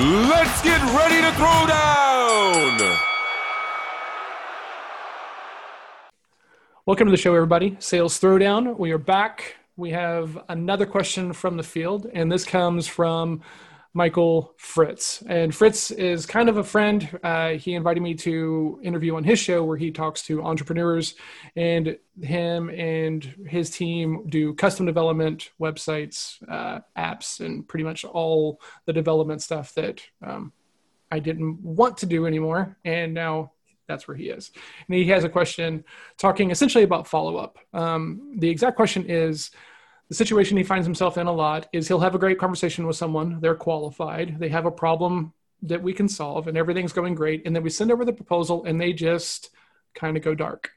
Let's get ready to throw down. Welcome to the show, everybody. Sales Throwdown. We are back. We have another question from the field, and this comes from Michael Fritz. And Fritz is kind of a friend. Uh, he invited me to interview on his show where he talks to entrepreneurs, and him and his team do custom development, websites, uh, apps, and pretty much all the development stuff that um, I didn't want to do anymore. And now that's where he is. And he has a question talking essentially about follow up. Um, the exact question is, the situation he finds himself in a lot is he'll have a great conversation with someone. They're qualified. They have a problem that we can solve and everything's going great. And then we send over the proposal and they just kind of go dark.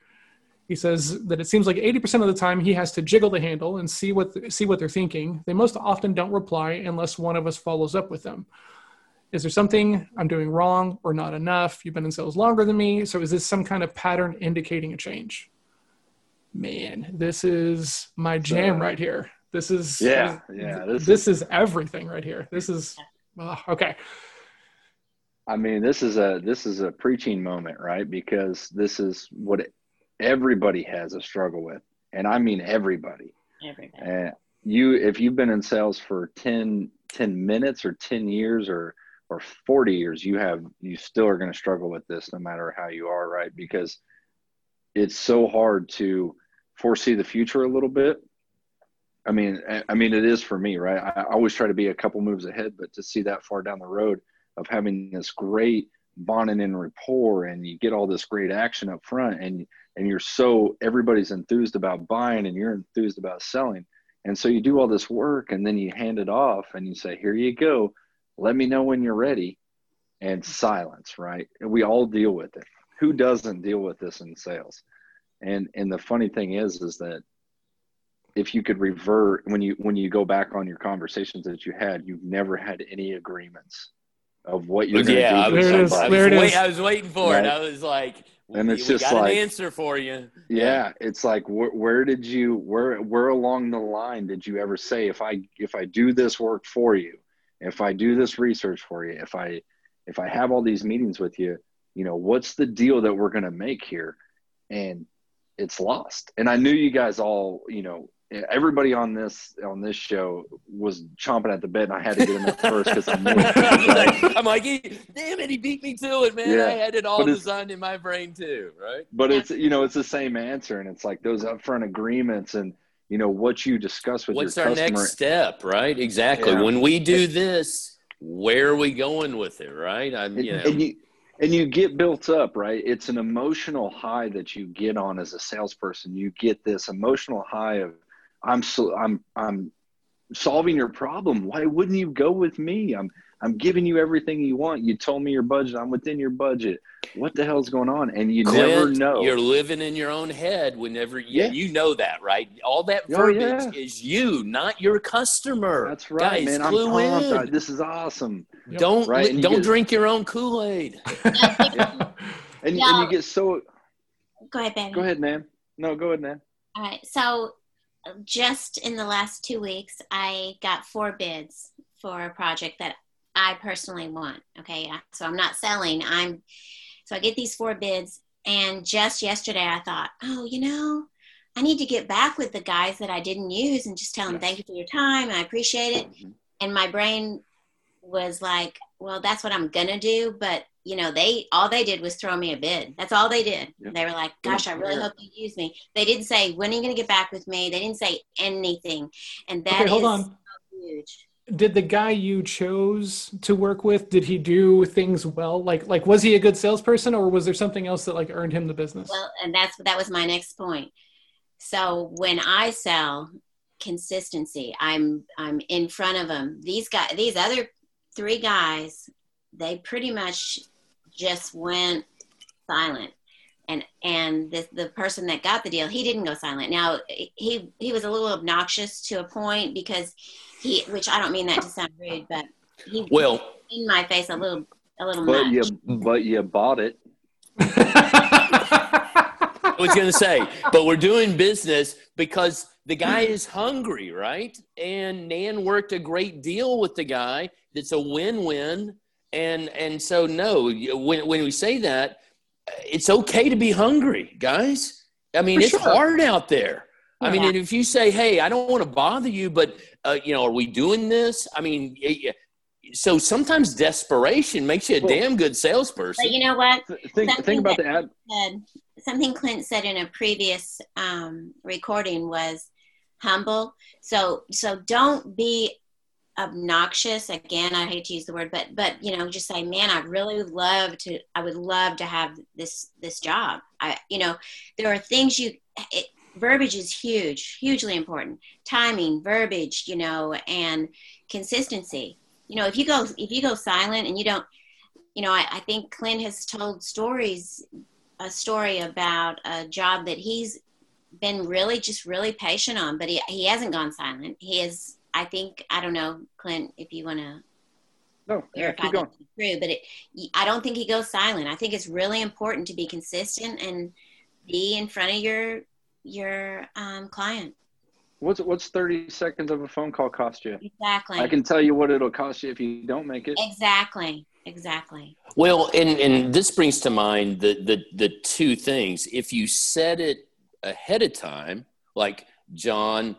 He says that it seems like 80% of the time he has to jiggle the handle and see what see what they're thinking. They most often don't reply unless one of us follows up with them. Is there something i'm doing wrong or not enough? You've been in sales longer than me. So is this some kind of pattern indicating a change man, this is my jam right here. This is yeah, yeah. This, this is, is, everything right here. This is oh, okay. I mean, this is a this is a preaching moment, right? Because this is what everybody has a struggle with, and I mean everybody. Everybody. And you, if you've been in sales for 10, 10 minutes or ten years or or forty years, you have you still are going to struggle with this, no matter how you are, right? Because it's so hard to foresee the future a little bit. I mean, I mean, it is for me, right? I always try to be a couple moves ahead, but to see that far down the road of having this great bonding and rapport, and you get all this great action up front, and and you're so everybody's enthused about buying, and you're enthused about selling, and so you do all this work, and then you hand it off, and you say, "Here you go, let me know when you're ready," and silence, right? We all deal with it. Who doesn't deal with this in sales? And and the funny thing is is that if you could revert when you when you go back on your conversations that you had you've never had any agreements of what you're going to yeah, do I was, I, was wait, I was waiting for right? it i was like and it's we just got like an answer for you. Yeah, yeah. it's like wh- where did you where where along the line did you ever say if i if i do this work for you if i do this research for you if i if i have all these meetings with you you know what's the deal that we're going to make here? And it's lost. And I knew you guys all, you know, everybody on this on this show was chomping at the bit, and I had to get in there first because I'm. I'm like, damn it, he beat me to it, man. Yeah. I had it all designed in my brain too, right? But it's you know it's the same answer, and it's like those upfront agreements and you know what you discuss with What's your our next step, right? Exactly. Yeah. When we do this, where are we going with it, right? I'm, you know. And you, get built up right? It's an emotional high that you get on as a salesperson. You get this emotional high of i'm so i'm i'm solving your problem. Why wouldn't you go with me? I'm i'm giving you everything you want. You told me your budget. I'm within your budget. What the hell's going on? And you Clint, never know. you're living in your own head whenever you, yeah. you know that right? All that verbiage oh, yeah. is you not your customer. That's right Guys, man. I'm pumped this is awesome. Don't right? don't get, drink your own kool-aid. Yeah. and, and you get so go ahead ben. Go ahead man no go ahead man all right. So just in the last two weeks i got four bids for a project that i personally want okay so i'm not selling i'm so I get these four bids. And just yesterday, I thought, oh, you know, I need to get back with the guys that I didn't use and just tell them, yes. thank you for your time. I appreciate it. Mm-hmm. And my brain was like, well, that's what I'm going to do. But, you know, they, all they did was throw me a bid. That's all they did. Yep. They were like, gosh, I really hope you use me. They didn't say, when are you going to get back with me? They didn't say anything. And that okay, hold on. So huge did the guy you chose to work with did he do things well? Like like was he a good salesperson or was there something else that like earned him the business? Well and that's that was my next point. So when i sell consistency i'm i'm in front of them these guys these other three guys they pretty much just went silent and and the, the person that got the deal he didn't go silent. Now he he was a little obnoxious to a point because he which i don't mean that to sound rude but he well in my face a little a little but much. you but you bought it. I was going to say but we're doing business because the guy mm-hmm. is hungry right? And nan worked a great deal with the guy. That's a win-win. And and so no, when when we say that, it's okay to be hungry, guys. I mean, For it's sure. hard out there. I mean, if you say, "Hey, I don't want to bother you, but uh, you know, are we doing this?" I mean, so sometimes desperation makes you a well, damn good salesperson. But you know what? Think, think about the ad. Said, something Clint said in a previous um, recording was humble. So so don't be obnoxious. Again i hate to use the word but but you know just say man i really love to i would love to have this this job. I you know there are things you it, verbiage is huge hugely important. Timing verbiage you know and consistency. You know if you go if you go silent and you don't you know i, I think clint has told stories a story about a job that he's been really just really patient on but he, he hasn't gone silent. He is I think I don't know, Clint, if you want to. No, yeah, keep going. True, but it, I don't think he goes silent. I think it's really important to be consistent and be in front of your your um, client. What's what's thirty seconds of a phone call cost you? Exactly. I can tell you what it'll cost you if you don't make it. Exactly. Exactly. Well, and and this brings to mind the the the two things. If you set it ahead of time, like John,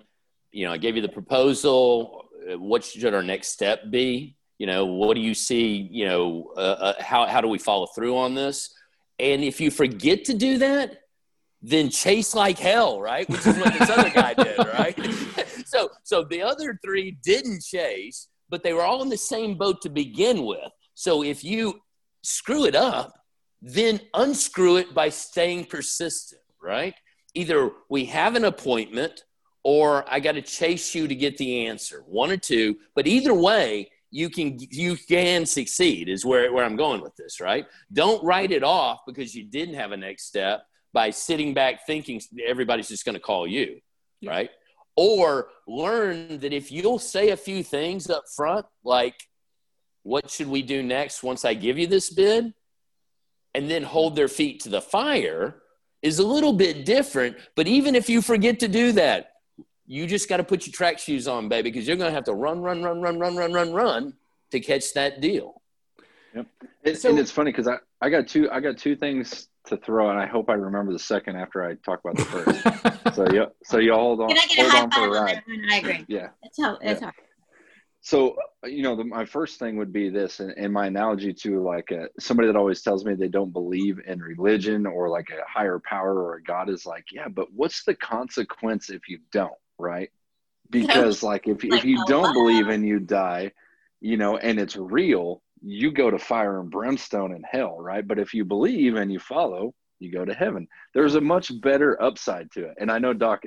you know, I gave you the proposal. Uh, what should our next step be? You know, what do you see? You know, uh, uh, how how do we follow through on this? And if you forget to do that, then chase like hell, right? Which is what this other guy did, right? so so the other three didn't chase, but they were all in the same boat to begin with. So if you screw it up, then unscrew it by staying persistent, right? Either we have an appointment or I got to chase you to get the answer. One or two, but either way, you can you can succeed is where, where I'm going with this, right? Don't write it off because you didn't have a next step by sitting back thinking everybody's just going to call you, yeah. right? Or learn that if you'll say a few things up front, like, what should we do next once I give you this bid? And then hold their feet to the fire is a little bit different. But even if you forget to do that, you just got to put your track shoes on, baby, because you're going to have to run, run, run, run, run, run, run, run to catch that deal. Yep. And, so, and it's funny because I, I got two I got two things to throw, and I hope I remember the second after I talk about the first. so yeah, so you hold on. Can I get hold a high on five on that I agree. Yeah, it's hard. It's yeah. hard. So you know, the, my first thing would be this, and, and my analogy to like a, somebody that always tells me they don't believe in religion or like a higher power or a God is like, yeah, but what's the consequence if you don't? Right? Because like if if you oh, don't believe and you die, you know, and it's real, you go to fire and brimstone and hell, right? But if you believe and you follow, you go to heaven. There's a much better upside to it. And I know Doc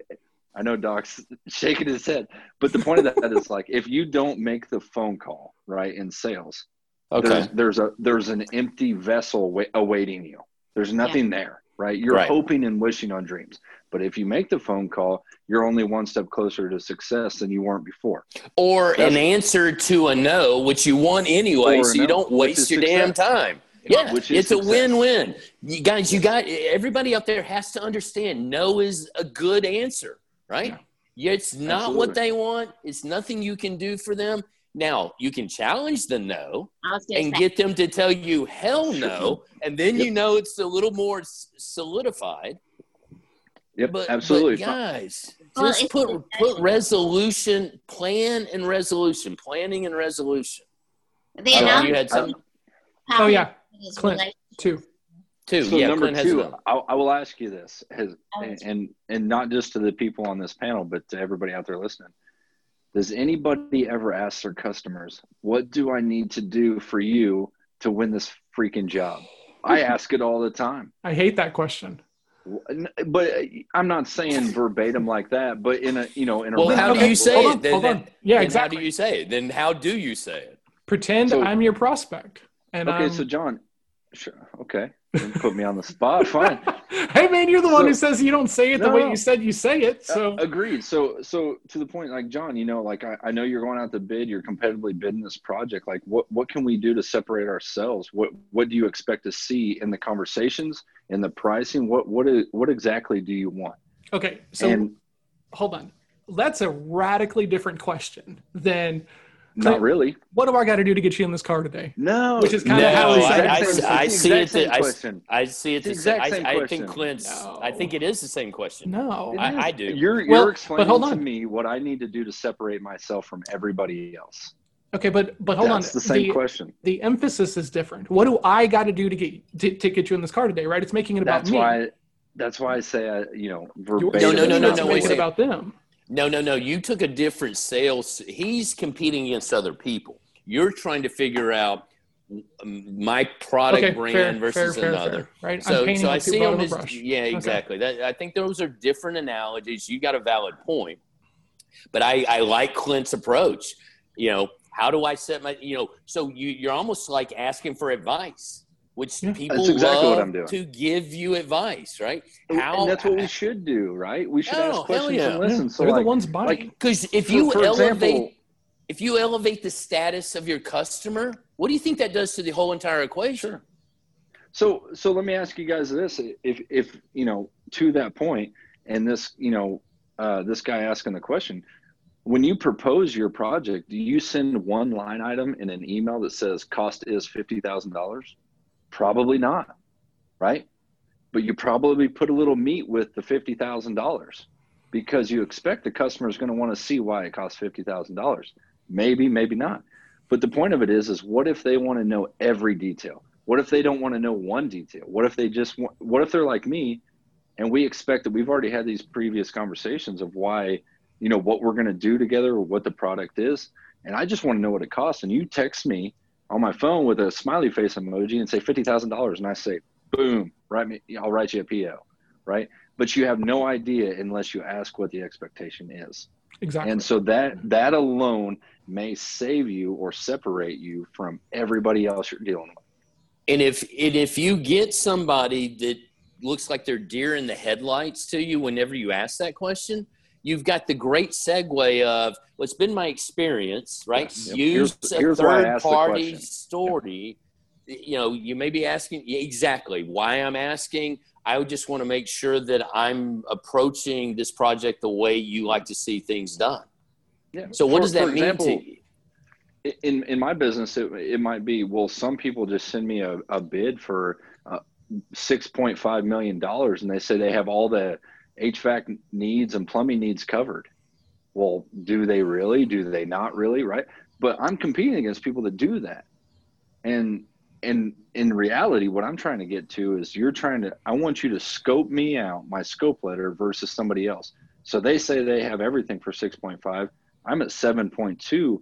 I know Doc's shaking his head, but the point of that is like if you don't make the phone call, right, in sales, okay. there's, there's a there's an empty vessel awaiting you. There's nothing yeah. there, right? You're right. hoping and wishing on dreams. But if you make the phone call, you're only one step closer to success than you weren't before. Or That's, an answer to a no, which you want anyway, so you don't waste your success. damn time. Yeah, it's success. a win-win. You guys, you got everybody out there has to understand no is a good answer, right? Yeah. It's not Absolutely. what they want. It's nothing you can do for them. Now you can challenge the no and say. get them to tell you hell no, and then yep. you know it's a little more solidified. Yep, but, absolutely. But guys, well, just put put resolution, plan and resolution, planning and resolution. The oh, you had something. Oh yeah, Clint two. Two. So yeah, number Clint two, I, I, will ask you this, has, oh. and, and and not just to the people on this panel, but to everybody out there listening. Does anybody ever ask their customers, "What do I need to do for you to win this freaking job?" I ask it all the time. I hate that question but uh, I'm not saying verbatim like that, but in a you know in a well, how do you say hold it? On, then, then, yeah, exactly. How do you say it? Then how do you say it? Pretend so, I'm your prospect. And okay, um, so John, sure, okay, put me on the spot. Fine. hey man, you're the one who says you don't say it no, the way you said you say it. So uh, agreed. So so to the point, like John, you know, like I, I know you're going out to bid, you're competitively bidding this project. Like what what can we do to separate ourselves? What what do you expect to see in the conversations, in the pricing? What what is what exactly do you want? Okay, so and, hold on. That's a radically different question than Not really. What do I got to do to get you in this car today? No, Which is kinda No, how he I, said I, the I exact see it. same I, question. I see it. It's the the same. exact same I, I think question. Clint's. No. I think it is the same question. No. I- I do. You're you're Well, but explaining hold to on. me what I need to do to separate myself from everybody else. Okay, but but hold That's on. the same the, question. the emphasis is different. What do I got to do to get to, to get you in this car today? Right? It's making it about That's me. why. That's why I say I, you know, verbatim. No, no, no, no, is no, make wait, about them. No, no, no. You took a different sales. He's competing against other people. You're trying to figure out my product Okay, brand fair, versus fair, another. fair, right? So, so I see them of as yeah, exactly. That I think those are different analogies. You got a valid point, but I, I like Clint's approach. You know, how do I set my? You know, so you you're almost like asking for advice, which Yeah. people That's exactly love what I'm doing. to give you advice, right? and that's what we should do, right? We should Oh, ask questions yeah. and listen. Yeah, so they're like, the ones buying. like Because if for- you for elevate example, if you elevate the status of your customer, what do you think that does to the whole entire equation? Sure. So so let me ask you guys this: if if you know to that point, and this you know uh, this guy asking the question, when you propose your project, do you send one line item in an email that says cost is fifty thousand dollars? Probably not, right? But you probably put a little meat with the fifty thousand dollars because you expect the customer is going to want to see why it costs fifty thousand dollars. Maybe, maybe not. But the point of it is, is what if they want to know every detail? What if they don't want to know one detail? What if they just want, what if they're like me and we expect that we've already had these previous conversations of why, you know, what we're going to do together or what the product is. And I just want to know what it costs. And you text me on my phone with a smiley face emoji and say $50,000. And I say, boom, write me, I'll write you a PO. Right. But you have no idea unless you ask what the expectation is. exactly. And so that, that alone may save you or separate you from everybody else you're dealing with. And if and if you get somebody that looks like they're deer in the headlights to you whenever you ask that question, you've got the great segue of what's been my experience, right? Yep. Use Here's- a here's third party story. You know, you may be asking exactly why I'm asking. I would just want to make sure that I'm approaching this project the way you like to see things done. Yeah. So what For- does that mean example, to you? in in my business it, it might be well some people just send me a, a bid for uh, 6.5 million dollars and they say they have all the hvac needs and plumbing needs covered. Well do they really? Do they not really? Right? But i'm competing against people that do that. And and in reality what i'm trying to get to is you're trying to i want you to scope me out my scope letter versus somebody else. So they say they have everything for 6.5 i'm at 7.2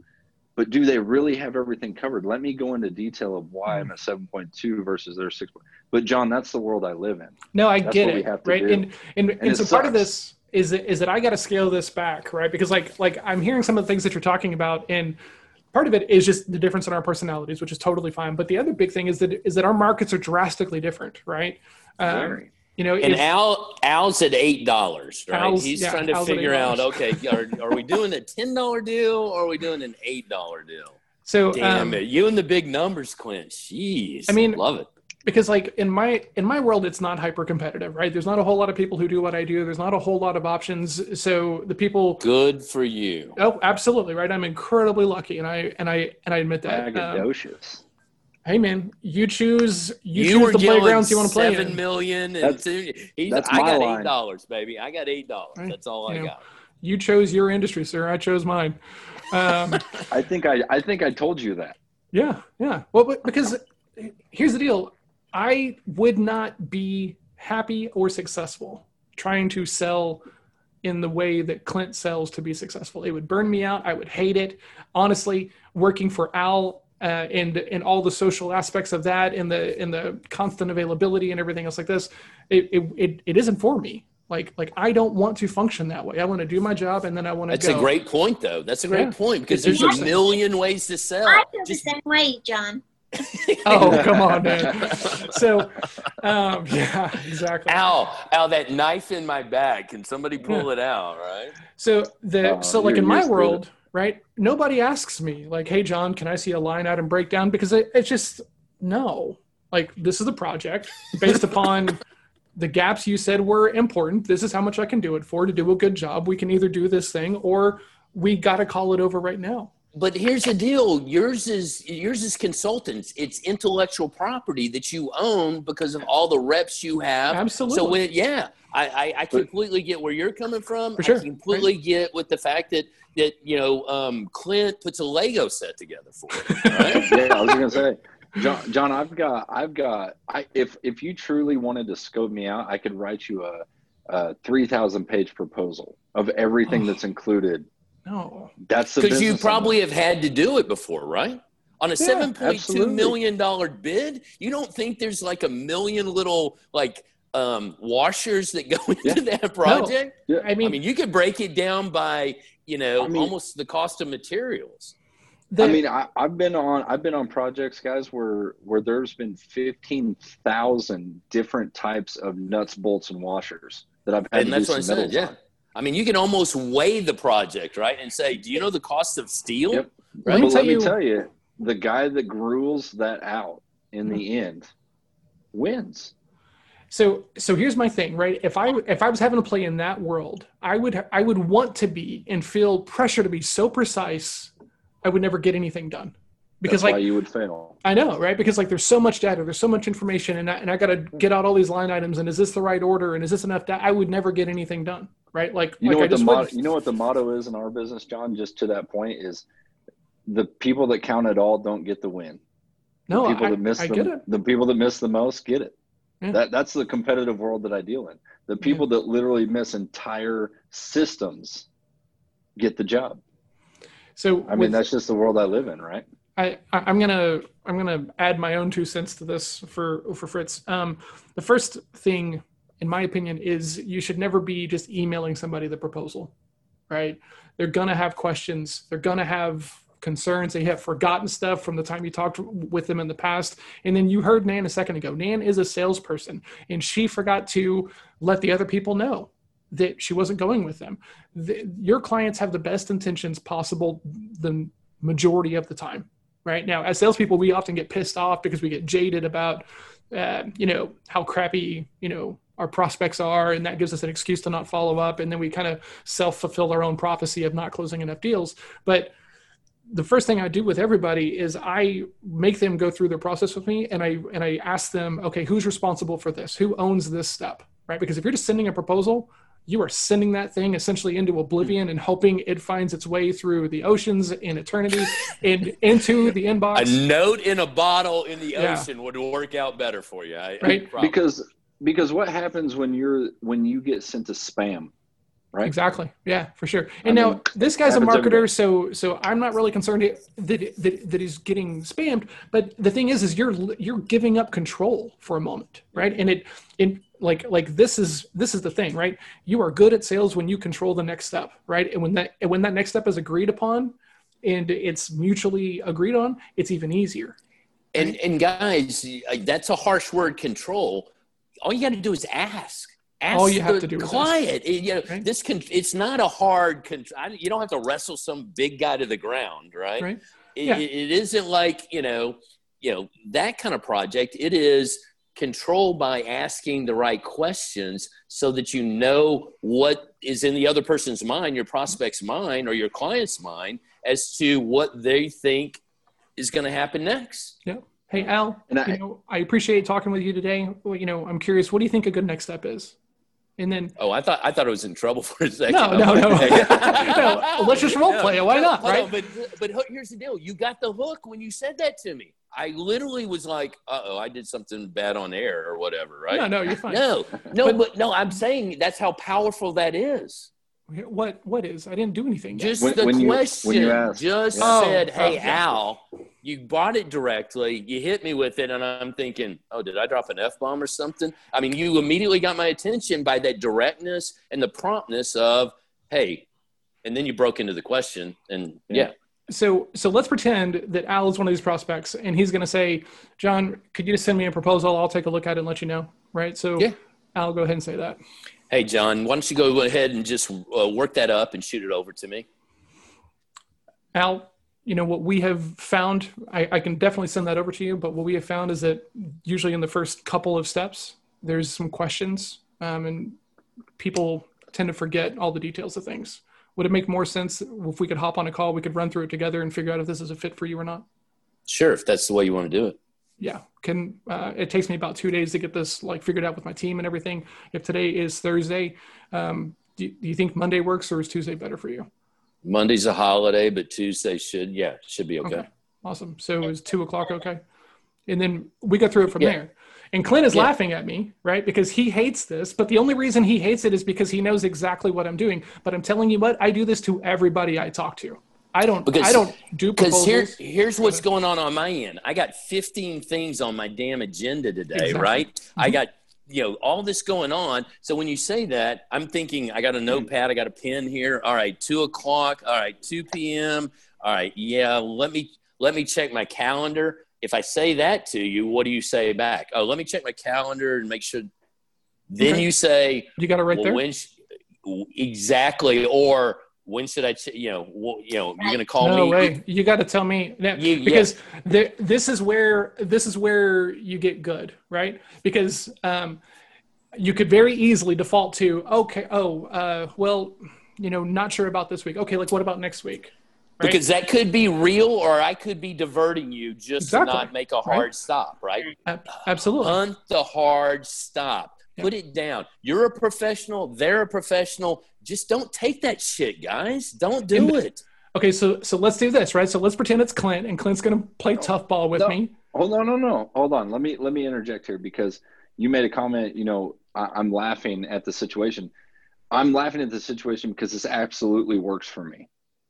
but do they really have everything covered? Let me go into detail of why I'm at 7.2 versus their 6. But John, that's the world I live in. No, I That's get it, right? do. And and, and, it so part of this is that, is that I got to scale this back, right? Because like like I'm hearing some of the things that you're talking about, and part of it is just the difference in our personalities, which is totally fine. But the other big thing is that is that our markets are drastically different, right? Um, Very. You know, And if- Al Al's at eight dollars, right? Al's- He's yeah, trying to Al's figure out, okay, are, are we doing a ten dollar deal or are we doing an eight dollar deal? so Damn um, it, you and the big numbers, Clint. Jeez, I mean- love it. because like in my in my world it's not hyper competitive right there's not a whole lot of people who do what i do there's not a whole lot of options so the people Good for you. oh absolutely right i'm incredibly lucky and i and i and i admit that um, Braggadocious. Hey man you choose you, You, choose the playgrounds you want to play seven in million, and That's- two- he's, that's I my got line. eight dollars, baby. I got eight dollars. Right. That's all I know, got. you chose your industry sir i chose mine um, I think I, I think I told you that. Yeah, yeah. Well, but because here's the deal I would not be happy or successful trying to sell in the way that Clint sells to be successful. It would burn me out. I would hate it. Honestly, working for Al uh, and and all the social aspects of that and the and the constant availability and everything else like this, it it, it, it isn't for me. Like like I don't want to function that way. I want to do my job and then I want to That's go. a great point, though. That's a great Yeah. point because It's there's a million ways to sell. I feel the same way, John. Oh come on, man. So, um, yeah, exactly. Al, Al, that knife in my bag. Can somebody pull it out? Right? So the Oh, so like in my used to it. world, right? Nobody asks me like, "Hey, John, can I see a line item breakdown?" Because it, it's just no. Like this is the project based upon the gaps you said were important. This is how much I can do it for to do a good job. We can either do this thing or we got to call it over right now. but here's the deal yours is yours is consultants it's intellectual property that you own because of all the reps you have Absolutely. so when I, I, I completely get where you're coming from For sure. i completely right. get with the fact that that you know um, clint puts a lego set together for it right? yeah i was gonna say john john i've got i've got i if if you truly wanted to scope me out i could write you a, a 3000 page proposal of everything Oh. that's included No. that's because you business probably have had to do it before right on a Yeah, seven point two absolutely. million dollar bid you don't think there's like a million little like um, washers that go into that project Yeah. I mean, I mean, you could break it down by, you know, I mean- almost the cost of materials. the, I mean, I, I've been on I've been on projects, guys, where where there's been fifteen thousand different types of nuts, bolts, and washers that I've had And to that's do what I said. Yeah. on. I mean, you can almost weigh the project, right? And say, do you know the cost of steel? Yep. Let me tell let you- me tell you, the guy that gruels that out in the end wins. So so here's my thing, right? If I if I was having to play in that world, I would I would want to be and feel pressure to be so precise, I would never get anything done. Because That's like why you would fail. I know, right? Because like there's so much data, there's so much information, and I, and I got to get out all these line items. And is this the right order? And is this enough data? I would never get anything done, right? Like, You like know I what the just motto, you know what the motto is in our business, John. Just to that point is, the people that count it all don't get the win. The no, people I, that miss I the, get it. the people that miss the most get it. Yeah. That that's the competitive world that I deal in. The people that literally miss entire systems get the job. So I mean, with- that's just the world I live in, right? I, I- I'm gonna I'm gonna add my own two cents to this for for Fritz. Um, the first thing, in my opinion, is you should never be just emailing somebody the proposal, right? They're gonna have questions. They're gonna have concerns. They have forgotten stuff from the time you talked with them in the past. And then you heard Nan a second ago. Nan is a salesperson, and she forgot to let the other people know that she wasn't going with them. The, your clients have the best intentions possible the majority of the time right now as salespeople we often get pissed off because we get jaded about uh, you know how crappy you know our prospects are and that gives us an excuse to not follow up and then we kind of self-fulfill our own prophecy of not closing enough deals but the first thing I do with everybody is I make them go through their process with me and I and I ask them, okay, who's responsible for this? Who owns this step? Right? Because if you're just sending a proposal, you are sending that thing essentially into oblivion and hoping it finds its way through the oceans in eternity and into the inbox. A note in a bottle in the Yeah. ocean would work out better for you. I, Right. I. Because because what happens when you're when you get sent to spam, right? Exactly. Yeah, for sure. And I now mean, this guy's a marketer, day. so so I'm not really concerned that, that that he's getting spammed. But the thing is, is you're you're giving up control for a moment, right? And it it like like this is this is the thing, right? You are good at sales when you control the next step, right? And when that and when that next step is agreed upon, and it's mutually agreed on, it's even easier. and and guys, like, that's a harsh word. Control. All you got to do is ask. Ask All you have the to do is ask. client. It- you know, Right. this can. It's not a hard. Con- I, you don't have to wrestle some big guy to the ground, right? Right. It, Yeah. it, it isn't like you know, you know that kind of project. It is controlled by asking the right questions so that you know what is in the other person's mind, your prospect's mind, or your client's mind, as to what they think is going to happen next. Yeah. Hey Al, And I- you know I appreciate talking with you today. Well, you know I'm curious, what do you think a good next step is? And then Oh, I thought I thought I was in trouble for a second. No, no, no. No, let's just role play it. Why not, right? on, but but here's the deal: you got the hook when you said that to me. I literally was like, "Uh oh, I did something bad on air or whatever," right? no, no, you're fine. no, no, But- but, no. I'm saying that's how powerful that is. What what is? I didn't do anything. Yet. Just When- the when question you asked. just Yeah. Oh, said, Oh, "Hey, okay. Al." You bought it directly. You hit me with it, and I'm thinking, "Oh, did I drop an f bomb or something?" I mean, you immediately got my attention by that directness and the promptness of, "Hey," and then you broke into the question, and yeah, so so let's pretend that Al is one of these prospects, and he's going to say, "John, could you just send me a proposal? I'll take a look at it and let you know." Right. So Yeah. Al, go ahead and say that. Hey, John, why don't you go ahead and just uh, work that up and shoot it over to me? Al, you know what we have found. I, I can definitely send that over to you. But what we have found is that usually in the first couple of steps, there's some questions, um, and people tend to forget all the details of things. would it make more sense if we could hop on a call? We could run through it together and figure out if this is a fit for you or not. Sure, if that's the way you want to do it. Yeah, can uh, it takes me about two days to get this like figured out with my team and everything. If today is Thursday, um, do, do you think Monday works or is Tuesday better for you? Monday's a holiday, but Tuesday should yeah should be okay. okay. Awesome. So is two o'clock okay? And then we go through it from yeah. there. And Clint is yeah. laughing at me, right? Because he hates this, but the only reason he hates it is because he knows exactly what I'm doing. But I'm telling you what, I do this to everybody I talk to. I don't. Because, I don't do because here, here's what's going on on my end. I got 15 things on my damn agenda today, exactly. right? Mm-hmm. I got you know all this going on. So when you say that, I'm thinking I got a notepad, I got a pen here. All right, two o'clock. All right, 2 p.m. All right, yeah. Let me let me check my calendar if I say that to you, what do you say back? Oh, let me check my calendar and make sure. Then okay. you say you got it right well, there. When sh- exactly, or when should I? Ch- you know, well, you know, you're gonna call no me. Way. You got to tell me now, you, because yeah. this is where this is where you get good, right? Because um, you could very easily default to okay, oh, uh, well, you know, not sure about this week. Okay, like what about next week? Right? Because that could be real, or I could be diverting you just exactly. to not make a hard right? stop, right? Absolutely. Hunt the hard stop. Put it down. You're a professional. They're a professional. Just don't take that shit, guys. Don't do and, it. Okay, so so let's do this, right? So let's pretend it's Clint, and Clint's going to play tough ball with no, me. Hold on, no, no, hold on. Let me let me interject here because you made a comment. You know, I, I'm laughing at the situation. I'm laughing at the situation because this absolutely works for me.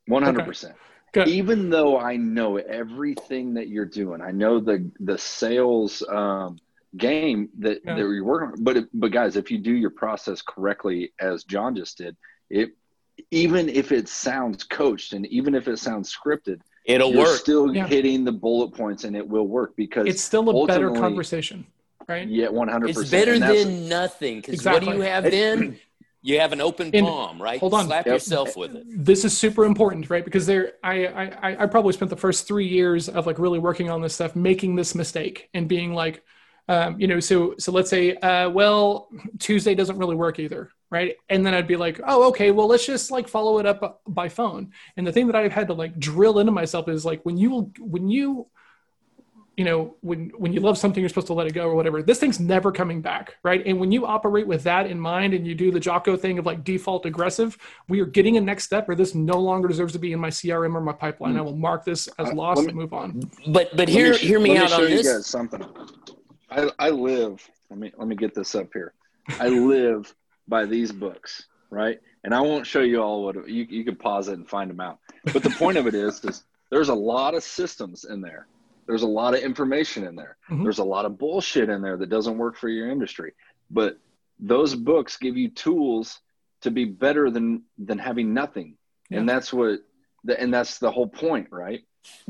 100%. Okay. Even though I know everything that you're doing, I know the the sales um, game that, yeah. that you're working on. But but guys, if you do your process correctly, as John just did, it even if it sounds coached and even if it sounds scripted, it'll work. Still yeah. hitting the bullet points and it will work because it's still a better conversation, right? Yeah, one hundred percent. It's better than nothing. Because exactly. what do you have then? You have an open and palm, right? Hold on. Slap yep. yourself with it. This is super important, right? Because there, I, I, I probably spent the first three years of like really working on this stuff, making this mistake and being like, um, you know, so so let's say, uh, well, Tuesday doesn't really work either, right? And then I'd be like, oh, okay, well, let's just like follow it up by phone. And the thing that I've had to like drill into myself is like when you when you you know when when you love something you're supposed to let it go or whatever this thing's never coming back right and when you operate with that in mind and you do the jocko thing of like default aggressive we are getting a next step where this no longer deserves to be in my crm or my pipeline mm-hmm. i will mark this as uh, lost me, and move on but but hear me, hear me out me on this you guys something I, I live let me let me get this up here i live by these books right and i won't show you all what you, you can pause it and find them out but the point of it is is there's a lot of systems in there there's a lot of information in there. Mm-hmm. There's a lot of bullshit in there that doesn't work for your industry. But those books give you tools to be better than than having nothing. Yeah. And that's what the, and that's the whole point, right?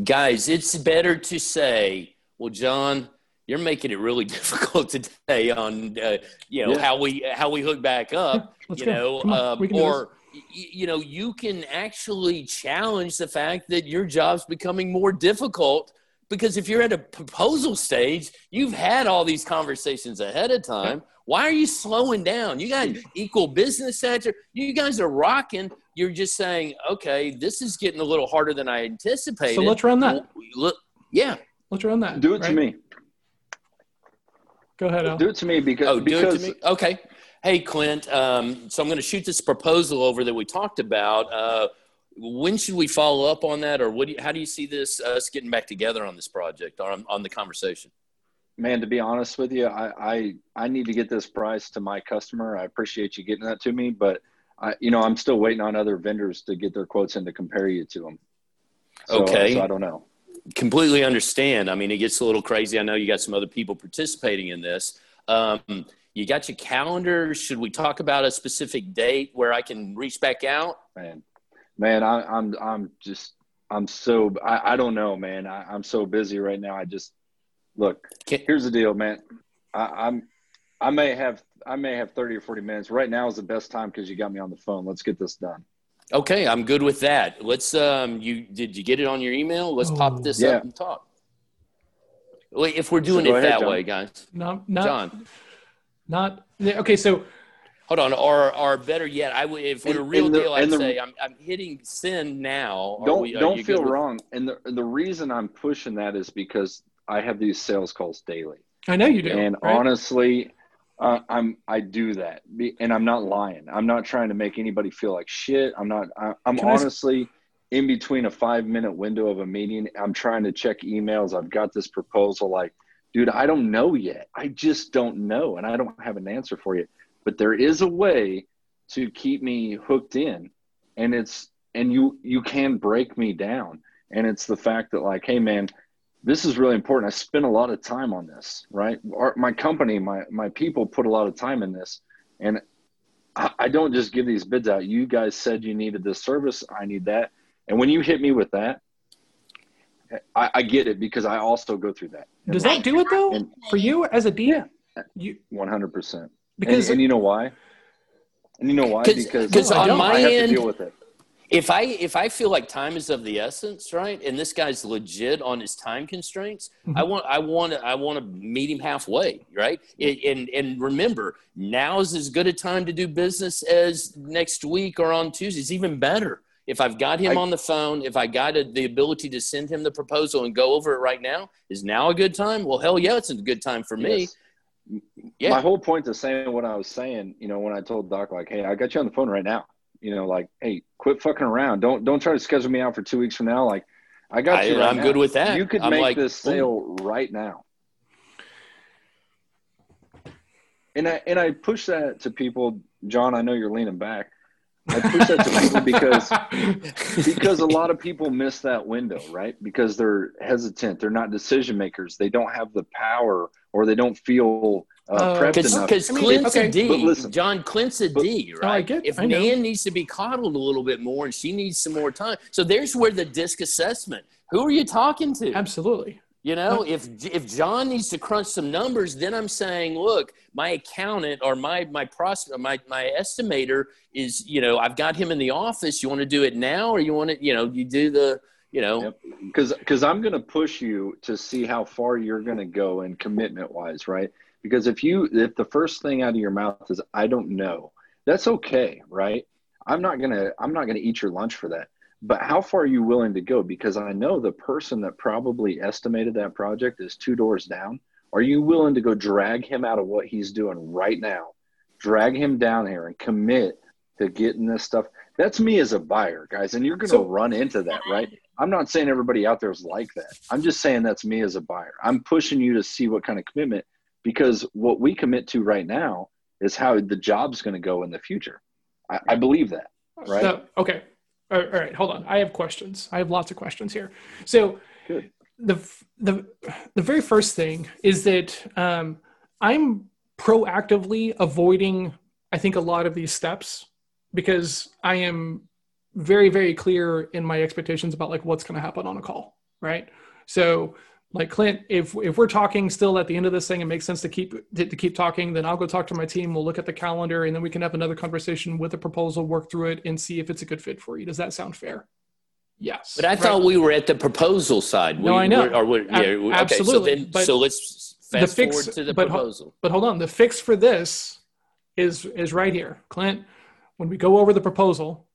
Guys, it's better to say, well, John, you're making it really difficult today on uh, you know yeah. how we how we hook back up yeah, you know uh, or you know you can actually challenge the fact that your job's becoming more difficult because if you're at a proposal stage, you've had all these conversations ahead of time. Why are you slowing down? You got equal business stature. You guys are rocking. You're just saying, okay, this is getting a little harder than I anticipated. So let's run that. Look, yeah, let's run that. Do it right? to me. Go ahead. Al. Do it to me because. Oh, because, do it to me. Okay. Hey, Clint. Um, so I'm going to shoot this proposal over that we talked about. Uh, when should we follow up on that or what do you, how do you see this us getting back together on this project or on, on the conversation man to be honest with you I, I i need to get this price to my customer i appreciate you getting that to me but i you know i'm still waiting on other vendors to get their quotes and to compare you to them so, okay so i don't know completely understand i mean it gets a little crazy i know you got some other people participating in this um, you got your calendar should we talk about a specific date where i can reach back out man man, I, am I'm, I'm just I'm so I, I don't know, man. I, am so busy right now. I just look. Here's the deal, man. I, I'm I may have I may have 30 or 40 minutes. Right now is the best time because you got me on the phone. Let's get this done. Okay, I'm good with that. Let's um you did you get it on your email? Let's pop this yeah. up and talk. Wait, if we're doing so it ahead, that John. way, guys. No, not, John. Not okay. So Hold on, or or better yet, I would if we're a real the, deal, I'd the, say I'm, I'm hitting send now. Don't we, don't feel wrong. And the the reason I'm pushing that is because I have these sales calls daily. I know you do. And right? honestly, uh, I'm I do that, and I'm not lying. I'm not trying to make anybody feel like shit. I'm not. I, am honestly in between a five minute window of a meeting. I'm trying to check emails. I've got this proposal. Like, dude, I don't know yet. I just don't know, and I don't have an answer for you but there is a way to keep me hooked in and it's and you you can break me down and it's the fact that like hey man this is really important. I spend a lot of time on this right? Our, my company my my people put a lot of time in this. And I, I don't just give these bids out. You guys said you needed this service. I need that. And when you hit me with that I, I, get it because I also go through that. Does that do it though and, for you as a DM? You one hundred percent. Because and, and, you know why? And you know why? Because because on my end deal with it if i if i feel like time is of the essence right and this guy's legit on his time constraints mm-hmm. i want i want to i want to meet him halfway right and and remember now is as good a time to do business as next week or on tuesdays even better if I've got him I, on the phone, if I got a, the ability to send him the proposal and go over it right now, is now a good time? Well, hell yeah, it's a good time for me. Yes yeah. my whole point to saying what I was saying, you know, when I told Doc, like, hey, I got you on the phone right now. You know, like, hey, quit fucking around. Don't don't try to schedule me out for two weeks from now. Like, I got you. I, am now. good with that. You could I'm make like, this sale right now. And I and I push that to people, John. I know you're leaning back. I push that to people because because a lot of people miss that window, right? Because they're hesitant, they're not decision makers, they don't have the power, or they don't feel uh, uh, prepped Cause, enough. Because Clint's okay. a D, listen, John Clint's a but, D, right? Oh, I get, if I Nan needs to be coddled a little bit more, and she needs some more time, so there's where the disc assessment. Who are you talking to? Absolutely. You know, if if John needs to crunch some numbers, then I'm saying, look, my accountant or my my pros my my estimator is, you know, I've got him in the office. You want to do it now, or you want to, you know, you do the, you know, because yep. because I'm going to push you to see how far you're going to go in commitment wise, right? Because if you if the first thing out of your mouth is I don't know, that's okay, right? I'm not gonna I'm not gonna eat your lunch for that but how far are you willing to go? Because I know the person that probably estimated that project is two doors down. Are you willing to go drag him out of what he's doing right now? Drag him down here and commit to getting this stuff. That's me as a buyer, guys. And you're going to so, run into that, right? I'm not saying everybody out there is like that. I'm just saying that's me as a buyer. I'm pushing you to see what kind of commitment, because what we commit to right now is how the job's going to go in the future. I, I believe that, right? So, okay all right, hold on. I have questions. I have lots of questions here. So Good. the the the very first thing is that um, I'm proactively avoiding. I think a lot of these steps because I am very very clear in my expectations about like what's going to happen on a call. Right. So like Clint, if if we're talking still at the end of this thing, it makes sense to keep to, to, keep talking. Then I'll go talk to my team. We'll look at the calendar, and then we can have another conversation with the proposal, work through it, and see if it's a good fit for you. Does that sound fair? Yes. But I right. thought we were at the proposal side. No, we, I know. Or, or, yeah, okay, Absolutely. So, then, so let's fast fix, forward to the but, proposal. But hold on. The fix for this is is right here, Clint. When we go over the proposal,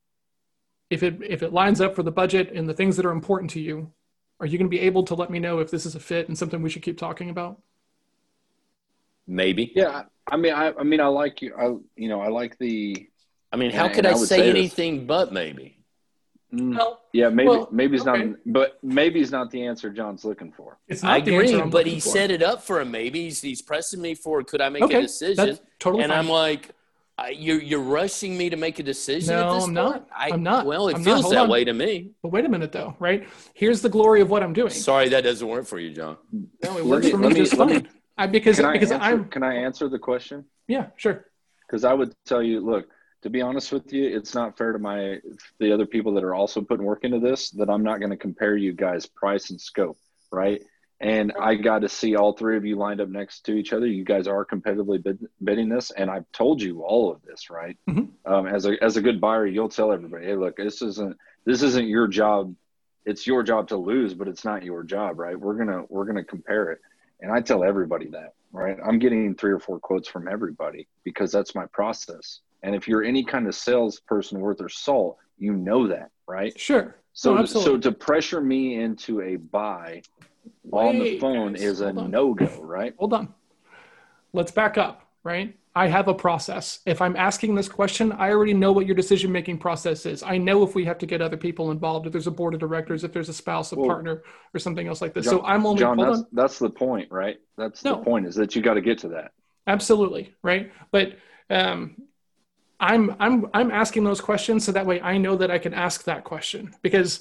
if it if it lines up for the budget and the things that are important to you, are you going to be able to let me know if this is a fit and something we should keep talking about? Maybe. Yeah. I mean, I, I mean, I like you. I, you know, I like the. I mean, how could I, I say, say, anything this. but maybe? Mm, well, yeah, maybe well, maybe okay. not, but maybe it's not the answer John's looking for. It's not I agree, but he for. set it up for a maybe. He's, he's pressing me for could I make okay, a decision? totally and fine. I'm like, you're you're rushing me to make a decision. No, I'm point? not. I, am not. Well, it I'm feels that on. way to me. But wait a minute, though. Right? Here's the glory of what I'm doing. Sorry, that doesn't work for you, John. No, it works me, for me, just fine. I, because can because I answer, I'm. Can I answer the question? Yeah, sure. Because I would tell you, look, to be honest with you, it's not fair to my the other people that are also putting work into this that I'm not going to compare you guys price and scope, right? And I got to see all three of you lined up next to each other. You guys are competitively bid, bidding this, and I've told you all of this, right? Mm-hmm. Um, as a as a good buyer, you'll tell everybody, "Hey, look, this isn't this isn't your job. It's your job to lose, but it's not your job, right? We're gonna we're gonna compare it." And I tell everybody that, right? I'm getting three or four quotes from everybody because that's my process. And if you're any kind of salesperson worth their salt, you know that, right? Sure. So, oh, so to pressure me into a buy Wait, on the phone guys, is a no go, right? Hold on. Let's back up, right? I have a process. If I'm asking this question, I already know what your decision making process is. I know if we have to get other people involved, if there's a board of directors, if there's a spouse, a well, partner, or something else like this. John, so I'm only John. That's, that's, the point, right? That's no. the point is that you got to get to that. Absolutely, right? But um, I'm I'm I'm asking those questions so that way I know that I can ask that question because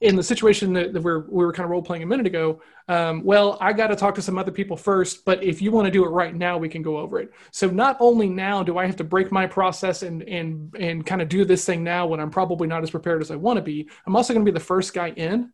in the situation that, that we're, we were kind of role playing a minute ago, um, well, I got to talk to some other people first, but if you want to do it right now, we can go over it. So not only now do I have to break my process and and and kind of do this thing now when I'm probably not as prepared as I want to be, I'm also going to be the first guy in.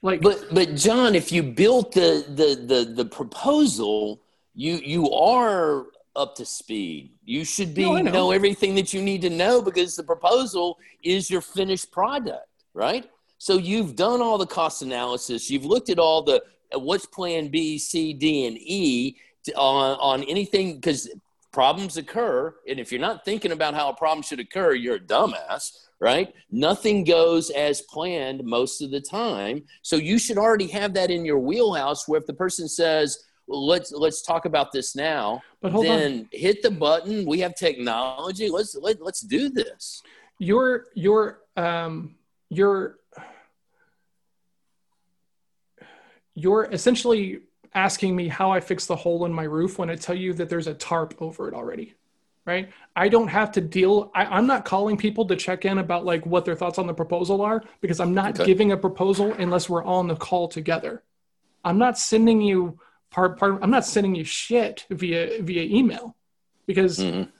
Like, but but John, if you built the the the the proposal, you you are up to speed. You should be no, know. know everything that you need to know because the proposal is your finished product right? So you've done all the cost analysis. You've looked at all the what's plan B, C, D, and E to, on, on anything because problems occur. And if you're not thinking about how a problem should occur, you're a dumbass, right? Nothing goes as planned most of the time. So you should already have that in your wheelhouse where if the person says, well, let's let's talk about this now. But then on. hit the button. We have technology. Let's let, let's do this. Your your um you're you're essentially asking me how I fix the hole in my roof when I tell you that there's a tarp over it already. Right. I don't have to deal. I, am not calling people to check in about like what their thoughts on the proposal are because I'm not okay. giving a proposal unless we're on the call together. I'm not sending you part part. I'm not sending you shit via via email because mm-hmm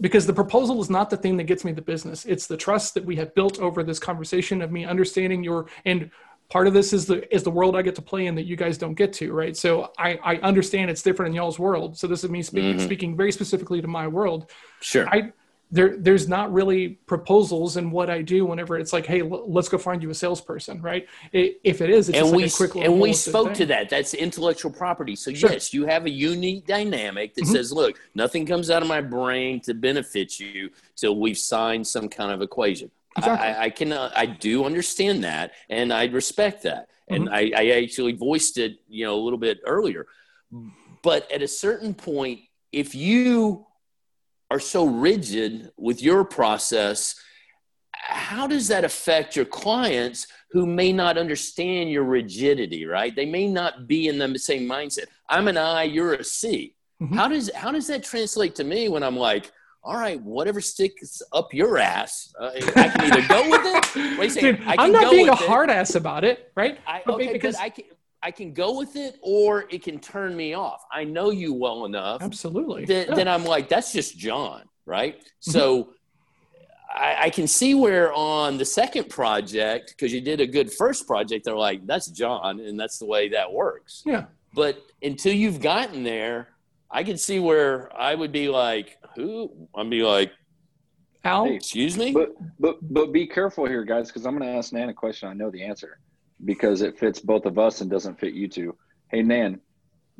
because the proposal is not the thing that gets me the business. It's the trust that we have built over this conversation of me understanding your and part of this is the is the world i get to play in that you guys don't get to right? So i i understand it's different in y'all's world. So this is me speaking mm-hmm. speaking very specifically to my world. Sure. I there there's not really proposals in what I do whenever it's like, hey, l- let's go find you a salesperson, right? It, if it is, it's and we like quick and we spoke to that. That's intellectual property. So sure. yes, you have a unique dynamic that mm-hmm. says, look, nothing comes out of my brain to benefit you till we've signed some kind of equation. Exactly. I, I can uh, I do understand that, and I respect that, mm-hmm. and I, I actually voiced it, you know, a little bit earlier. But at a certain point, if you are so rigid with your process, how does that affect your clients who may not understand your rigidity, right? They may not be in the same mindset. I'm an I, you're a C. Mm-hmm. How does how does that translate to me when I'm like, all right, whatever sticks up your ass, uh, I can either go with it. What Dude, I'm not being a hard ass about it, right? I, okay, because I can, I can go with it or it can turn me off. I know you well enough. Absolutely. That, yeah. Then I'm like, that's just John, right? Mm-hmm. So I, I, can see where on the second project, because you did a good first project, they're like, that's John, and that's the way that works. Yeah. But until you've gotten there, I can see where I would be like, who? I'd be like, Al, hey, excuse me. But but but be careful here, guys, because I'm going to ask Nan a question. I know the answer because it fits both of us and doesn't fit you two. Hey, Nan,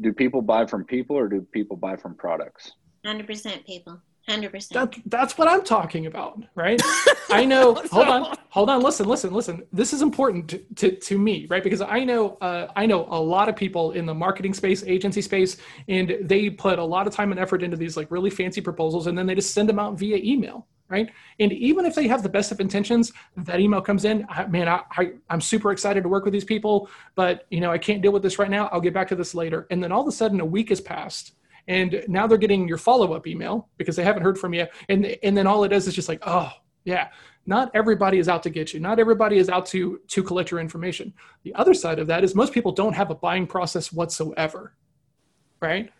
do people buy from people or do people buy from products? 100% people. 100%. That, that's what I'm talking about, right? I know. hold on, hold on. Listen, listen, listen. This is important to, to, to me, right? Because I know, uh, I know a lot of people in the marketing space, agency space, and they put a lot of time and effort into these like really fancy proposals, and then they just send them out via email, right? And even if they have the best of intentions, that email comes in, I, man, I, I, I'm super excited to work with these people, but you know, I can't deal with this right now. I'll get back to this later. And then all of a sudden, a week has passed, and now they're getting your follow-up email because they haven't heard from you, and and then all it is is just like, oh yeah, not everybody is out to get you. Not everybody is out to to collect your information. The other side of that is most people don't have a buying process whatsoever, right?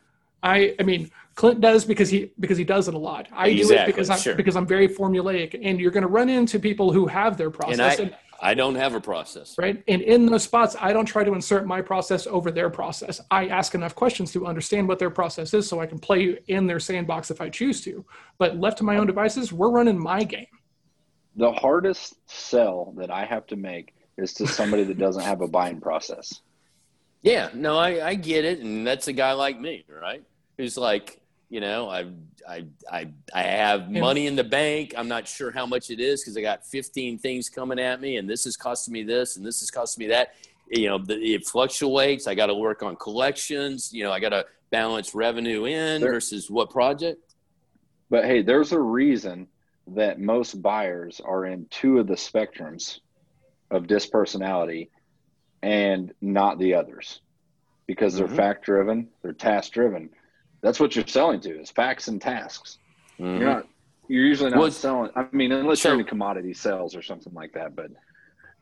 I I mean, Clint does because he because he does it a lot. I exactly, do it because I'm sure. because I'm very formulaic, and you're going to run into people who have their process. And I, and, I don't have a process. Right. And in those spots, I don't try to insert my process over their process. I ask enough questions to understand what their process is so I can play in their sandbox if I choose to. But left to my own devices, we're running my game. The hardest sell that I have to make is to somebody that doesn't have a buying process. Yeah, no, I, I get it, and that's a guy like me, right? Who's like, you know, I I I I have money in the bank. I'm not sure how much it is because I got 15 things coming at me, and this is costing me this, and this is costing me that. You know, the, it fluctuates. I got to work on collections. You know, I got to balance revenue in there, versus what project. But hey, there's a reason that most buyers are in two of the spectrums of DISC personality and not the others because they're mm-hmm. fact driven, they're task driven. That's what you're selling to is facts and tasks. Mm-hmm. You're not you're usually not well, selling I mean unless you're in commodity sales or something like that, but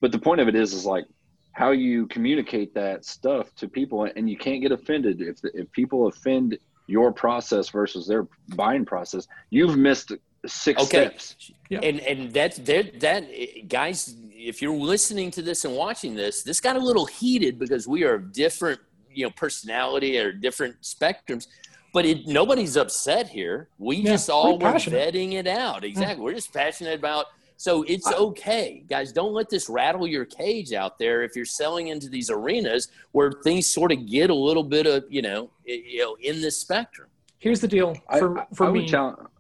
but the point of it is is like how you communicate that stuff to people and you can't get offended if if people offend your process versus their buying process, you've missed six okay. steps. Yeah. And and that's that that guys if you're listening to this and watching this, this got a little heated because we are different, you know, personality or different spectrums. But it, nobody's upset here. We yeah, just all were vetting it out. Exactly. Yeah. We're just passionate about. So it's okay, guys. Don't let this rattle your cage out there. If you're selling into these arenas where things sort of get a little bit of, you know, you know, in this spectrum. Here's the deal for, for I me. Tell,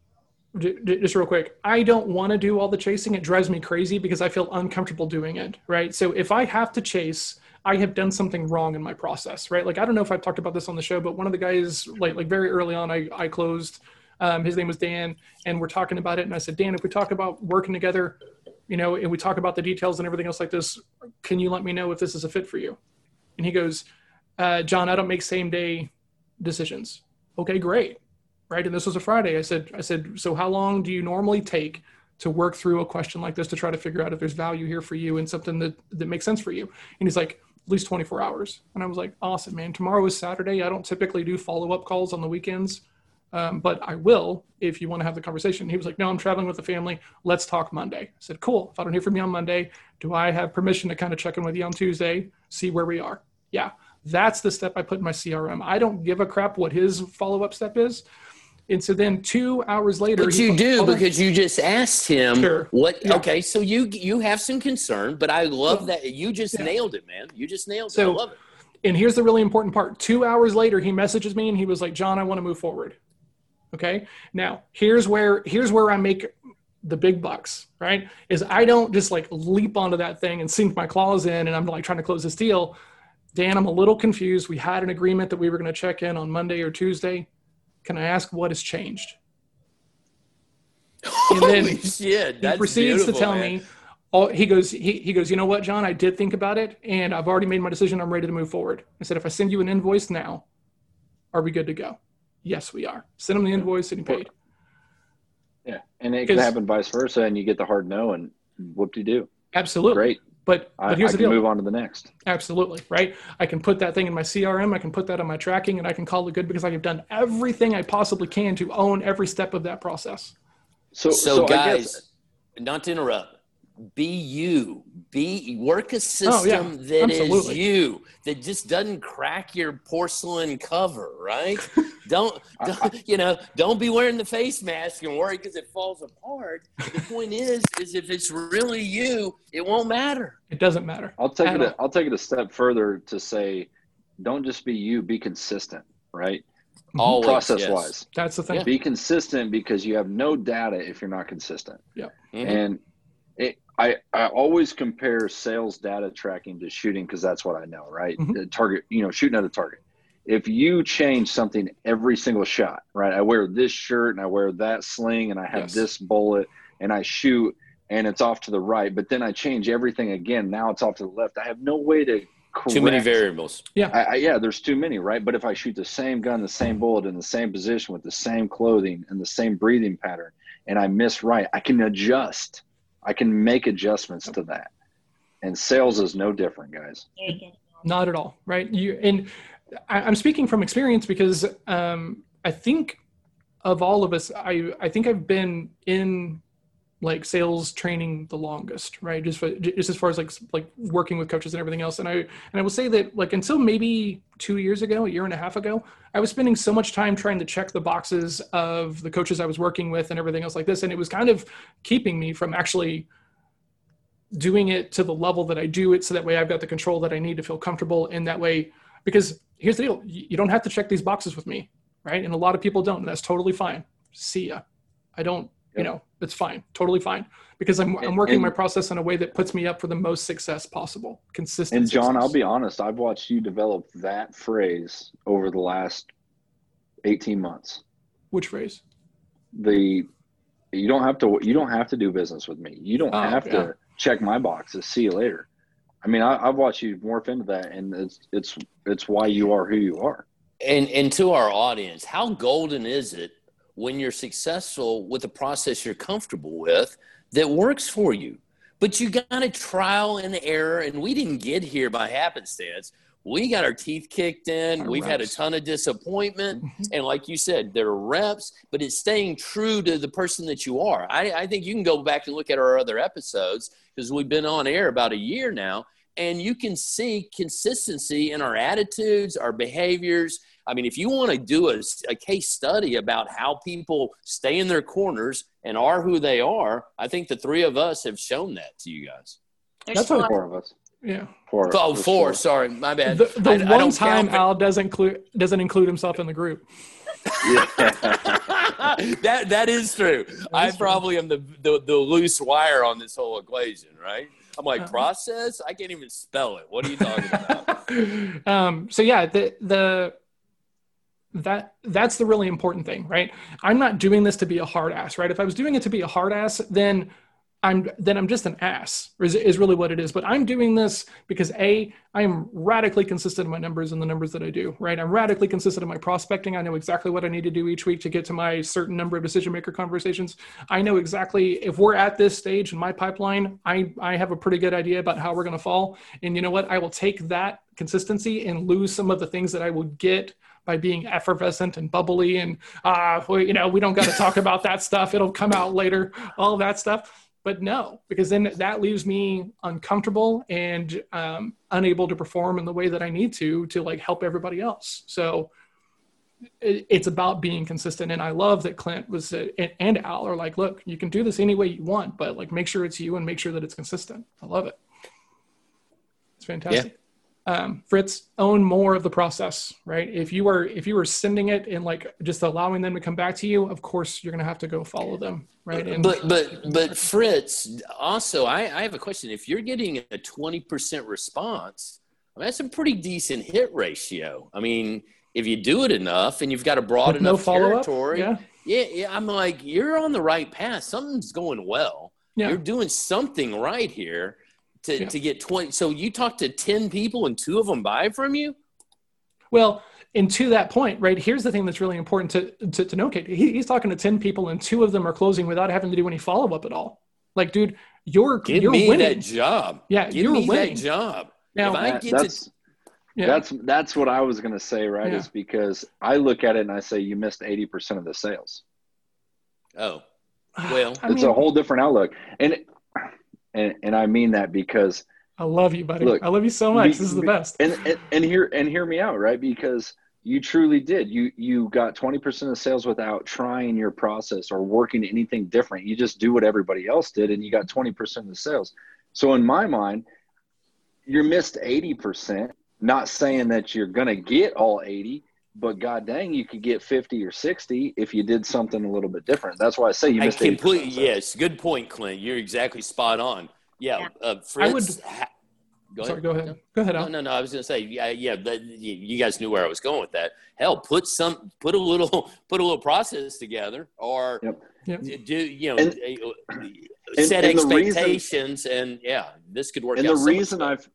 just real quick i don't want to do all the chasing it drives me crazy because i feel uncomfortable doing it right so if i have to chase i have done something wrong in my process right like i don't know if i've talked about this on the show but one of the guys like like very early on i, I closed um, his name was dan and we're talking about it and i said dan if we talk about working together you know and we talk about the details and everything else like this can you let me know if this is a fit for you and he goes uh, john i don't make same day decisions okay great right? And this was a Friday. I said, I said, so how long do you normally take to work through a question like this to try to figure out if there's value here for you and something that that makes sense for you? And he's like, at least 24 hours. And I was like, awesome, man. Tomorrow is Saturday. I don't typically do follow up calls on the weekends. Um, but I will if you want to have the conversation. He was like, No, I'm traveling with the family. Let's talk Monday. I said, Cool. If I don't hear from you on Monday, do I have permission to kind of check in with you on Tuesday, see where we are? Yeah. That's the step I put in my CRM. I don't give a crap what his follow up step is. And so then two hours later, but you do because you just asked him sure. what. Yeah. Okay, so you you have some concern, but I love that you just yeah. nailed it, man. You just nailed so, it. I love it. And here's the really important part. Two hours later, he messages me and he was like, "John, I want to move forward." Okay. Now here's where here's where I make the big bucks. Right? Is I don't just like leap onto that thing and sink my claws in, and I'm like trying to close this deal. Dan, I'm a little confused. We had an agreement that we were going to check in on Monday or Tuesday can I ask what has changed? And then Holy shit, he proceeds to tell man. me, oh, he goes, he, he goes, you know what, John, I did think about it and I've already made my decision. I'm ready to move forward. I said, if I send you an invoice now, are we good to go? Yes, we are. Send him the invoice and he paid. Yeah. And it can happen vice versa and you get the hard no and whoop de do. Absolutely. Great. But, but here's I, the deal. move on to the next. Absolutely, right? I can put that thing in my CRM, I can put that on my tracking, and I can call it good because I have done everything I possibly can to own every step of that process. So, so, so guys, guess, not to interrupt, be you be work a system oh, yeah. that Absolutely. is you that just doesn't crack your porcelain cover right don't, don't you know don't be wearing the face mask and worry because it falls apart the point is is if it's really you it won't matter it doesn't matter i'll take it a, i'll take it a step further to say don't just be you be consistent right. Always, process yes. wise that's the thing be consistent because you have no data if you're not consistent yeah mm-hmm. and I, I always compare sales data tracking to shooting because that's what I know, right? Mm-hmm. The target, you know, shooting at a target. If you change something every single shot, right? I wear this shirt and I wear that sling and I have yes. this bullet and I shoot and it's off to the right, but then I change everything again. Now it's off to the left. I have no way to correct. Too many variables. Yeah. I, I, yeah, there's too many, right? But if I shoot the same gun, the same bullet in the same position with the same clothing and the same breathing pattern and I miss right, I can adjust I can make adjustments to that. And sales is no different, guys. Not at all, right? You and I, am speaking from experience because um, I think of all of us, I I think I've been in like sales training the longest, right? Just for, just as far as like like working with coaches and everything else. And I and I will say that like until maybe two years ago, a year and a half ago, I was spending so much time trying to check the boxes of the coaches I was working with and everything else like this, and it was kind of keeping me from actually doing it to the level that I do it, so that way I've got the control that I need to feel comfortable, and that way. Because here's the deal you don't have to check these boxes with me right? And a lot of people don't and that's totally fine. See ya. I don't you know it's fine totally fine because i'm, I'm working and, my process in a way that puts me up for the most success possible consistent and john success. i'll be honest i've watched you develop that phrase over the last 18 months. Which phrase? The you don't have to you don't have to do business with me. You don't Oh, have yeah. to check my boxes. See you later. I mean I, i've watched you morph into that and it's it's it's why you are who you are. And and to our audience, how golden is it when you're successful with a process you're comfortable with that works for you? But you got a trial and error, and we didn't get here by happenstance. We got our teeth kicked in. Our We've had a ton of disappointment. Mhm. And like you said, there are reps, but it's staying true to the person that you are. I, I think you can go back and look at our other episodes because we've been on air about a year now, and you can see consistency in our attitudes, our behaviors. I mean, if you want to do a, a case study about how people stay in their corners and are who they are, I think the three of us have shown that to you guys. There's That's four. four of us yeah four Oh, there's four. Sorry, my bad. the, the I- I one don't time count, al doesn't include doesn't include himself in the group yeah. that that is true. I is true. probably am the, the the loose wire on this whole equation, right? I'm like Uh-huh. process. I can't even spell it. What are you talking about? um, so yeah, the the that that's the really important thing, right? I'm not doing this to be a hard ass, right? If I was doing it to be a hard ass, then I'm then I'm just an ass, is, is really what it is. But I'm doing this because a I am radically consistent in my numbers and the numbers that I do, right? I'm radically consistent in my prospecting. I know exactly what I need to do each week to get to my certain number of decision maker conversations. I know exactly if we're at this stage in my pipeline, I I have a pretty good idea about how we're going to fall. And you know what? I will take that consistency and lose some of the things that I will get by being effervescent and bubbly and uh well, you know we don't got to talk about that stuff. It'll come out later all that stuff. But no because then that leaves me uncomfortable and um, unable to perform in the way that i need to to like help everybody else. So it, it's about being consistent. And i love that clint was uh, and, and al are like look you can do this any way you want but like make sure it's you and make sure that it's consistent. I love it. It's fantastic um, Fritz, own more of the process, right? If you are if you are sending it and like just allowing them to come back to you, of course you're going to have to go follow them, right? And but but but Fritz, also, I, I have a question. If you're getting a twenty percent response, I mean, that's a pretty decent hit ratio. I mean, if you do it enough and you've got a broad with enough up, territory, yeah, yeah, yeah, I'm like, you're on the right path. Something's going well. yeah. You're doing something right here to, Yeah. to get 20. So you talk to 10 people and two of them buy from you? Well, and to that point, right? Here's the thing that's really important to to, to note. Kate. He, he's talking to ten people, and two of them are closing without having to do any follow up at all. Like, dude, you're Give you're me winning. that job. Yeah, Give you're me winning. that job. Now, if I That- get that's to, yeah, that's that's what i was going to say right Yeah. is because i look at it and i say you missed 80% of the sales oh, well, I it's mean, a whole different outlook and and, and i mean that because I love you, buddy. Look, I love you so much. be- this is the best. and, and and hear and hear me out right because you truly did you you got 20% of sales without trying your process or working anything different you just do what everybody else did and you got 20% of the sales so in my mind you missed 80% not saying that you're going to get all 80 but god dang you could get 50 or 60 if you did something a little bit different that's why i say you I missed 80% completely, yes, good point, Clint. You're exactly spot on. Yeah, Yeah. Uh, Fritz, I would- ha- go Sorry, go ahead. Go ahead, No, Al. no, no. I was going to say, yeah, yeah. That, you you guys knew where I was going with that. Hell, put some, put a little, put a little process together, or Yep. Yep. do you know, And- set and the reason- expectations, and yeah, this could work. and out the so reason better. I've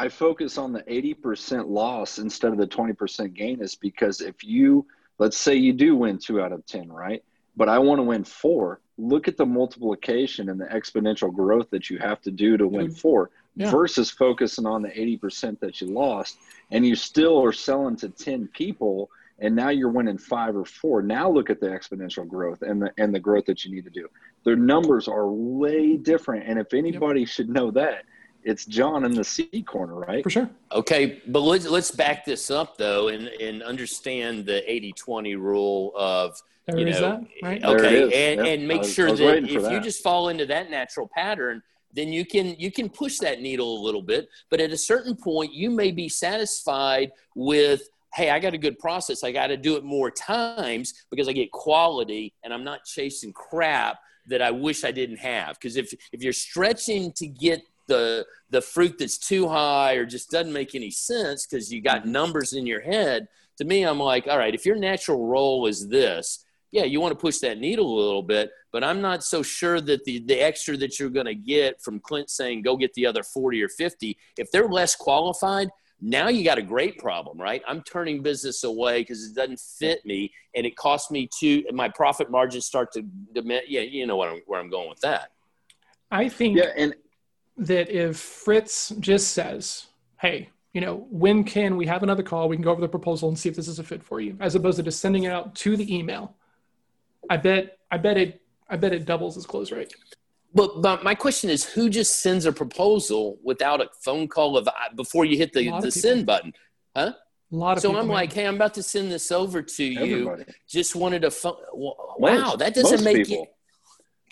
I focus on the 80% loss instead of the 20% gain is because if you let's say you do win 2 out of 10, right? But I want to win 4. Look at the multiplication and the exponential growth that you have to do to win 4 Yeah. versus focusing on the 80% that you lost and you still are selling to 10 people and now you're winning 5 or 4. Now look at the exponential growth and the and the growth that you need to do. Their numbers are way different and if anybody should know that it's John in the C corner, right? For sure. Okay, but let's let's back this up though, and and understand the 80-20 rule of There you is know, that, right? Eh, there it okay, and Yep. and make was- sure that waiting for if you just fall into that natural pattern, then you can you can push that needle a little bit. But at a certain point, you may be satisfied with hey, I got a good process. I got to do it more times because I get quality and I'm not chasing crap that I wish I didn't have. Because if if you're stretching to get the the fruit that's too high or just doesn't make any sense because you got mm-hmm. numbers in your head, to me, I'm like, all right, if your natural role is this, yeah, you want to push that needle a little bit, but I'm not so sure that the, the extra that you're going to get from Clint saying go get the other 40 or 50, if they're less qualified, now you got a great problem, right? I'm turning business away because it doesn't fit me, and it costs me to my profit margins start to diminish. Yeah, you know where I'm, where I'm going with that. I think yeah, and that if Fritz just says, "Hey, you know, when can we have another call? We can go over the proposal and see if this is a fit for you," as opposed to just sending it out to the email. I bet, I bet it, I bet it doubles his close rate. But, but my question is, who just sends a proposal without a phone call of uh, before you hit the, the send button? Huh? A lot of so I'm like, hey, I'm about to send this over to Everybody. you. Just wanted a phone. Wow, that doesn't make people. it.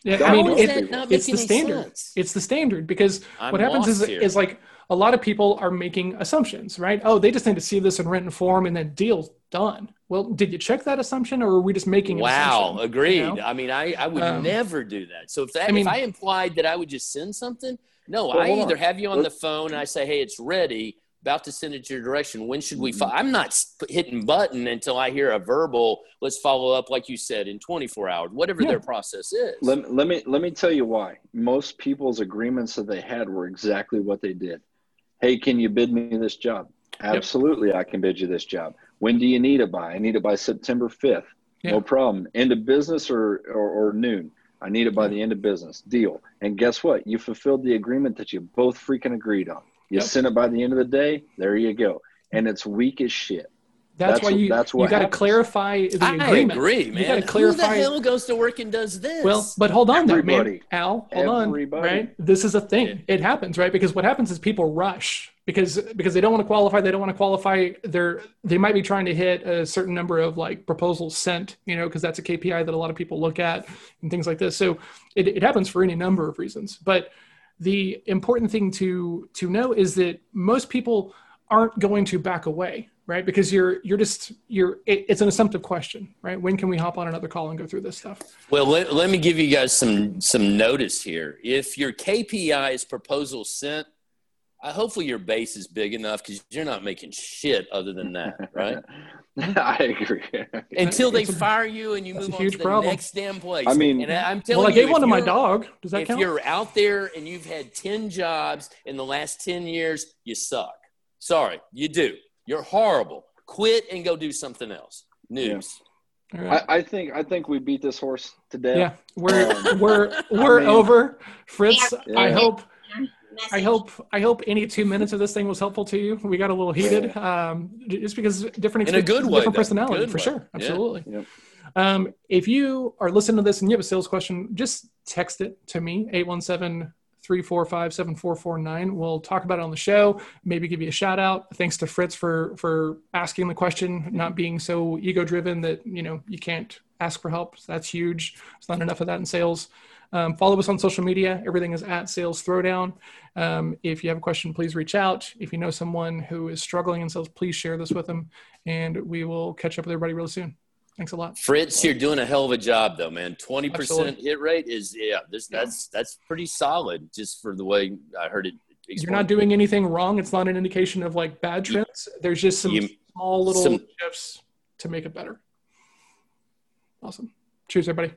Yeah, I mean, it, it's the standard. Sense? It's the standard because I'm what happens is, is like a lot of people are making assumptions, right? Oh, they just need to see this in written form and then deal's done. Well, did you check that assumption or are we just making Wow, agreed. You know? I mean, I, I would um, never do that. So if that, I mean, if I implied that I would just send something, no, well, I either on. have you on the phone and I say, hey, it's ready, about to send it your direction. When should we? Fo-? Mm-hmm. I'm not hitting button until I hear a verbal. Let's follow up, like you said, in 24 hours, whatever yeah. their process is. Let, let me let me tell you why. Most people's agreements that they had were exactly what they did. Hey, can you bid me this job? Absolutely, yep. I can bid you this job. When do you need it by? I need it by September 5th. Yep. No problem. End of business or, or, or noon. I need it by the end of business. Deal. And guess what? You fulfilled the agreement that you both freaking agreed on. You yep. send it by the end of the day. There you go. And it's weak as shit. That's, that's why you that's what you got to clarify the I agreement. I agree, man. You got to clarify. Who the hell goes to work and does this? Well, but hold on, there, man. Al, hold Everybody. on, right? This is a thing. Yeah. It happens, right? Because what happens is people rush because because they don't want to qualify. They don't want to qualify. They're they might be trying to hit a certain number of like proposals sent, you know, because that's a KPI that a lot of people look at and things like this. So it, it happens for any number of reasons. But the important thing to to know is that most people aren't going to back away right? Because you're you're just you're it, it's an assumptive question right? When can we hop on another call and go through this stuff? Well let, let me give you guys some some notice here. If your kpi is proposal sent uh, hopefully your base is big enough because you're not making shit other than that right i agree until they fire you and you move on to the problem. next damn place i mean and i'm telling well i you, gave one to my dog does that if count? you're out there and you've had 10 jobs in the last 10 years you suck sorry you do you're horrible. Quit and go do something else. News. Yeah. Right. I, I, think I think we beat this horse to death. Yeah, we're um, we're we're I mean, over, Fritz. Yeah. I hope I hope I hope any two minutes of this thing was helpful to you. We got a little heated, um, just because different in a good way, different personality for way. sure, absolutely. Yeah. Um, if you are listening to this and you have a sales question, just text it to me 817 345 7449. We'll talk about it on the show, maybe give you a shout out. Thanks to Fritz for for asking the question, not being so ego driven that you know you can't ask for help. That's huge. It's not enough of that in sales. Um, follow us on social media. Everything is at Sales Throwdown. Um, if you have a question, please reach out. If you know someone who is struggling in sales, please share this with them, and we will catch up with everybody really soon. Thanks a lot. Fritz, you're doing a hell of a job though, man. 20% hit rate is yeah, this that's that's pretty solid just for the way I heard it. Explained. You're not doing anything wrong. It's not an indication of like bad trends. There's just some you, small little some, shifts to make it better. Awesome. Cheers everybody.